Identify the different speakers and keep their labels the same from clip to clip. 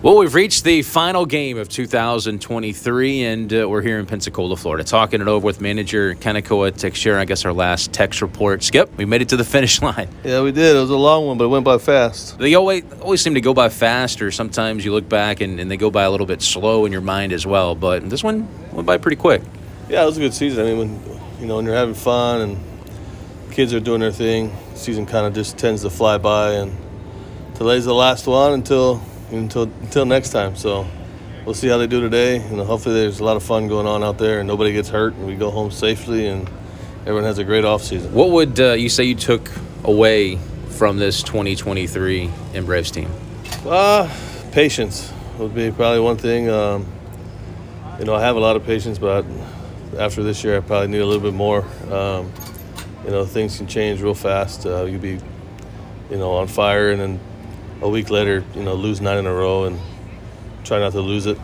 Speaker 1: Well, we've reached the final game of 2023, and uh, we're here in Pensacola, Florida, talking it over with manager Kanekoa Texeira. I guess our last text report. Skip, we made it to the finish line.
Speaker 2: Yeah, we did. It was a long one, but it went by fast.
Speaker 1: They always always seem to go by fast, or sometimes you look back and, and they go by a little bit slow in your mind as well. But this one went by pretty quick.
Speaker 2: Yeah, it was a good season. I mean, when you know when you're having fun and kids are doing their thing, season kind of just tends to fly by, and today's the last one until until until next time. So we'll see how they do today. and hopefully there's a lot of fun going on out there and nobody gets hurt and we go home safely and everyone has a great off season.
Speaker 1: What would uh, you say you took away from this 2023 M Braves team?
Speaker 2: Uh, patience would be probably one thing. Um, you know, I have a lot of patience, but after this year, I probably need a little bit more. Um, you know, things can change real fast. Uh, you would be, you know, on fire, and then a week later, you know, lose nine in a row and try not to lose it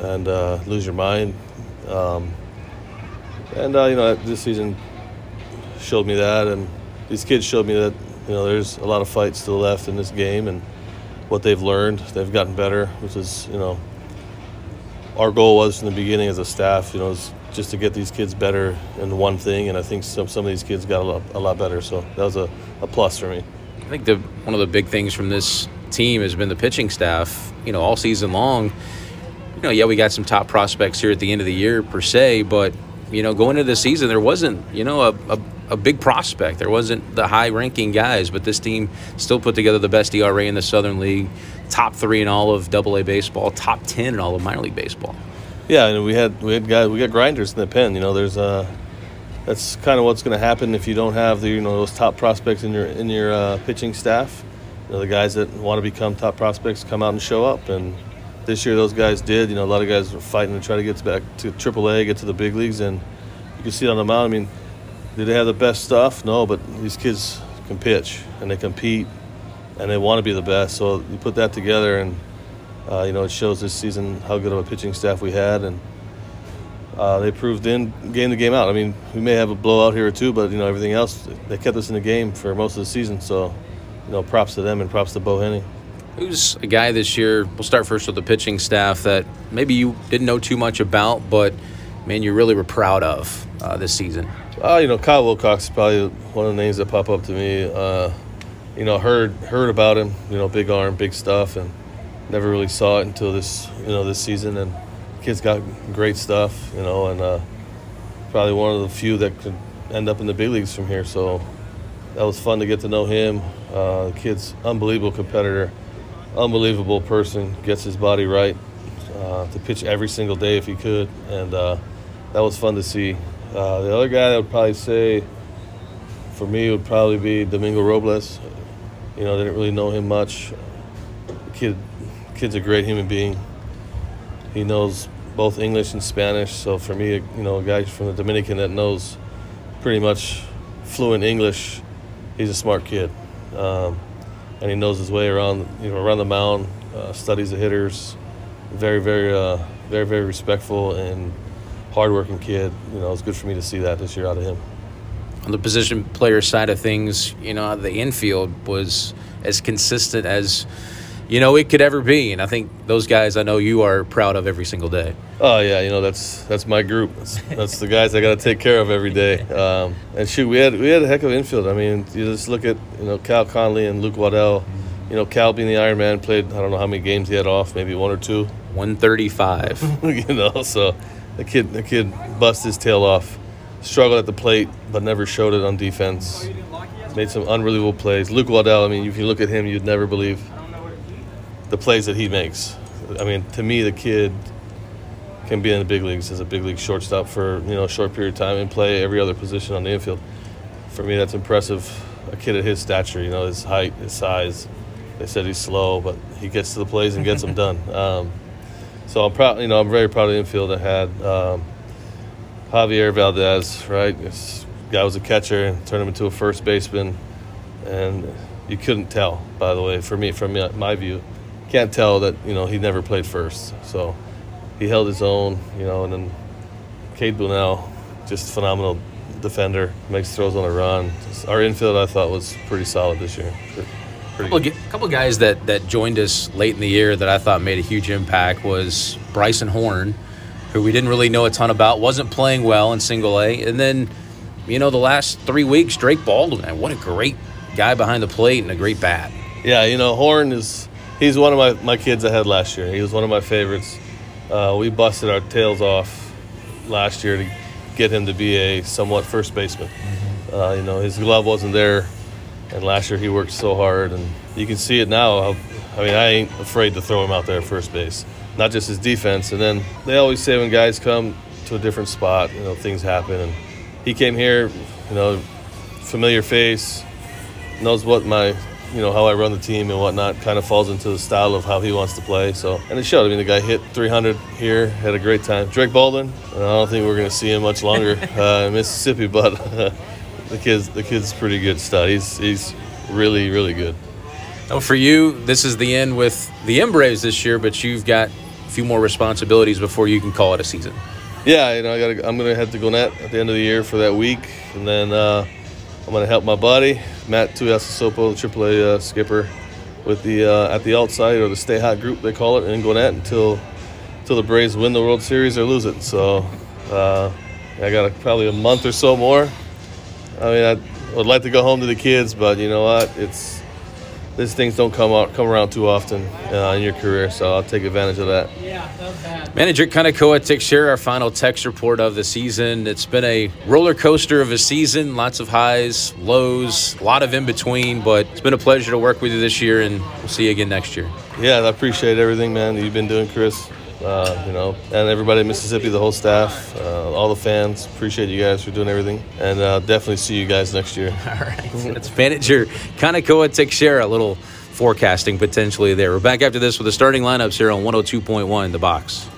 Speaker 2: and uh, lose your mind. Um, and uh, you know, this season showed me that, and these kids showed me that you know there's a lot of fight still left in this game, and what they've learned, they've gotten better, which is you know, our goal was from the beginning as a staff, you know, is just to get these kids better in one thing, and I think some some of these kids got a lot, a lot better, so that was a, a plus for me.
Speaker 1: I think the one of the big things from this team has been the pitching staff. You know, all season long. You know, yeah, we got some top prospects here at the end of the year per se, but you know, going into the season, there wasn't you know a, a, a big prospect. There wasn't the high-ranking guys, but this team still put together the best ERA in the Southern League, top three in all of Double A baseball, top ten in all of minor league baseball.
Speaker 2: Yeah, and we had we had guys we got grinders in the pen. You know, there's uh that's kind of what's going to happen if you don't have the you know those top prospects in your in your uh, pitching staff. You know, the guys that want to become top prospects come out and show up, and this year those guys did. You know, a lot of guys were fighting to try to get back to AAA, get to the big leagues, and you can see it on the mound. I mean, did they have the best stuff? No, but these kids can pitch and they compete and they want to be the best. So you put that together, and uh, you know it shows this season how good of a pitching staff we had, and uh, they proved in game to game out. I mean, we may have a blowout here or two, but you know everything else they kept us in the game for most of the season. So, you know, props to them and props to Bo Henning.
Speaker 1: Who's a guy this year? We'll start first with the pitching staff that maybe you didn't know too much about, but man, you really were proud of uh, this season.
Speaker 2: Uh, you know, Kyle Wilcox is probably one of the names that pop up to me. Uh, you know, heard heard about him. You know, big arm, big stuff, and never really saw it until this you know this season and kid's got great stuff, you know, and uh, probably one of the few that could end up in the big leagues from here. So that was fun to get to know him. Uh, the kid's unbelievable competitor, unbelievable person, gets his body right uh, to pitch every single day if he could, and uh, that was fun to see. Uh, the other guy I would probably say for me would probably be Domingo Robles. You know, didn't really know him much. The kid, kid's a great human being. He knows both English and Spanish. So for me, you know, a guy from the Dominican that knows pretty much fluent English, he's a smart kid, um, and he knows his way around, you know, around the mound. Uh, studies the hitters. Very, very, uh, very, very respectful and hardworking kid. You know, it's good for me to see that this year out of him.
Speaker 1: On the position player side of things, you know, the infield was as consistent as you know it could ever be. And I think those guys I know you are proud of every single day.
Speaker 2: Oh yeah, you know that's that's my group. That's, that's the guys I got to take care of every day. Um, and shoot, we had we had a heck of infield. I mean, you just look at you know Cal Conley and Luke Waddell. You know, Cal being the Iron Man played I don't know how many games he had off, maybe one or two.
Speaker 1: One thirty-five.
Speaker 2: you know, so the kid the kid bust his tail off, struggled at the plate, but never showed it on defense. Made some unbelievable plays. Luke Waddell. I mean, if you look at him, you'd never believe the plays that he makes. I mean, to me, the kid can be in the big leagues as a big league shortstop for you know a short period of time and play every other position on the infield. For me, that's impressive. A kid at his stature, you know, his height, his size. They said he's slow, but he gets to the plays and gets them done. Um, so I'm proud. You know, I'm very proud of the infield I had. Um, Javier Valdez, right? This guy was a catcher and turned him into a first baseman, and you couldn't tell. By the way, for me, from my view, can't tell that you know he never played first. So he held his own, you know, and then Cade Bunnell, just phenomenal defender, makes throws on a run. Just, our infield I thought was pretty solid this year. Pretty, pretty
Speaker 1: couple,
Speaker 2: good.
Speaker 1: Couple guys that, that joined us late in the year that I thought made a huge impact was Bryson Horn, who we didn't really know a ton about, wasn't playing well in single A. And then, you know, the last three weeks, Drake Baldwin, what a great guy behind the plate and a great bat.
Speaker 2: Yeah, you know, Horn is he's one of my, my kids I had last year. He was one of my favorites. Uh, we busted our tails off last year to get him to be a somewhat first baseman. Mm-hmm. Uh, you know, his glove wasn't there, and last year he worked so hard, and you can see it now. I mean, I ain't afraid to throw him out there at first base, not just his defense. And then they always say when guys come to a different spot, you know, things happen. And he came here, you know, familiar face, knows what my you know how I run the team and whatnot kind of falls into the style of how he wants to play. So and it showed. I mean, the guy hit 300 here, had a great time. Drake Baldwin. I don't think we're going to see him much longer uh, in Mississippi, but uh, the kid's the kid's pretty good stud. He's he's really really good.
Speaker 1: Oh, for you, this is the end with the M Braves this year, but you've got a few more responsibilities before you can call it a season.
Speaker 2: Yeah, you know, I got. I'm going to head to Gwinnett at the end of the year for that week, and then. Uh, I'm going to help my buddy Matt Tuiasosopo, the AAA uh, skipper, with the uh, at the outside or the Stay Hot group they call it in Gwinnett until until the Braves win the World Series or lose it. So uh, I got a, probably a month or so more. I mean, I would like to go home to the kids, but you know what? It's these things don't come out come around too often uh, in your career, so I'll take advantage of that. Yeah.
Speaker 1: Manager Kanekoa Texeira our final text report of the season. It's been a roller coaster of a season, lots of highs, lows, a lot of in between, but it's been a pleasure to work with you this year, and we'll see you again next year.
Speaker 2: Yeah, I appreciate everything, man, you've been doing, Chris. Uh, you know, and everybody in Mississippi, the whole staff, uh, all the fans. Appreciate you guys for doing everything, and uh, definitely see you guys next year.
Speaker 1: All right, that's manager Kanekoa Texeira. A little forecasting potentially there. We're back after this with the starting lineups here on 102.1 The Box.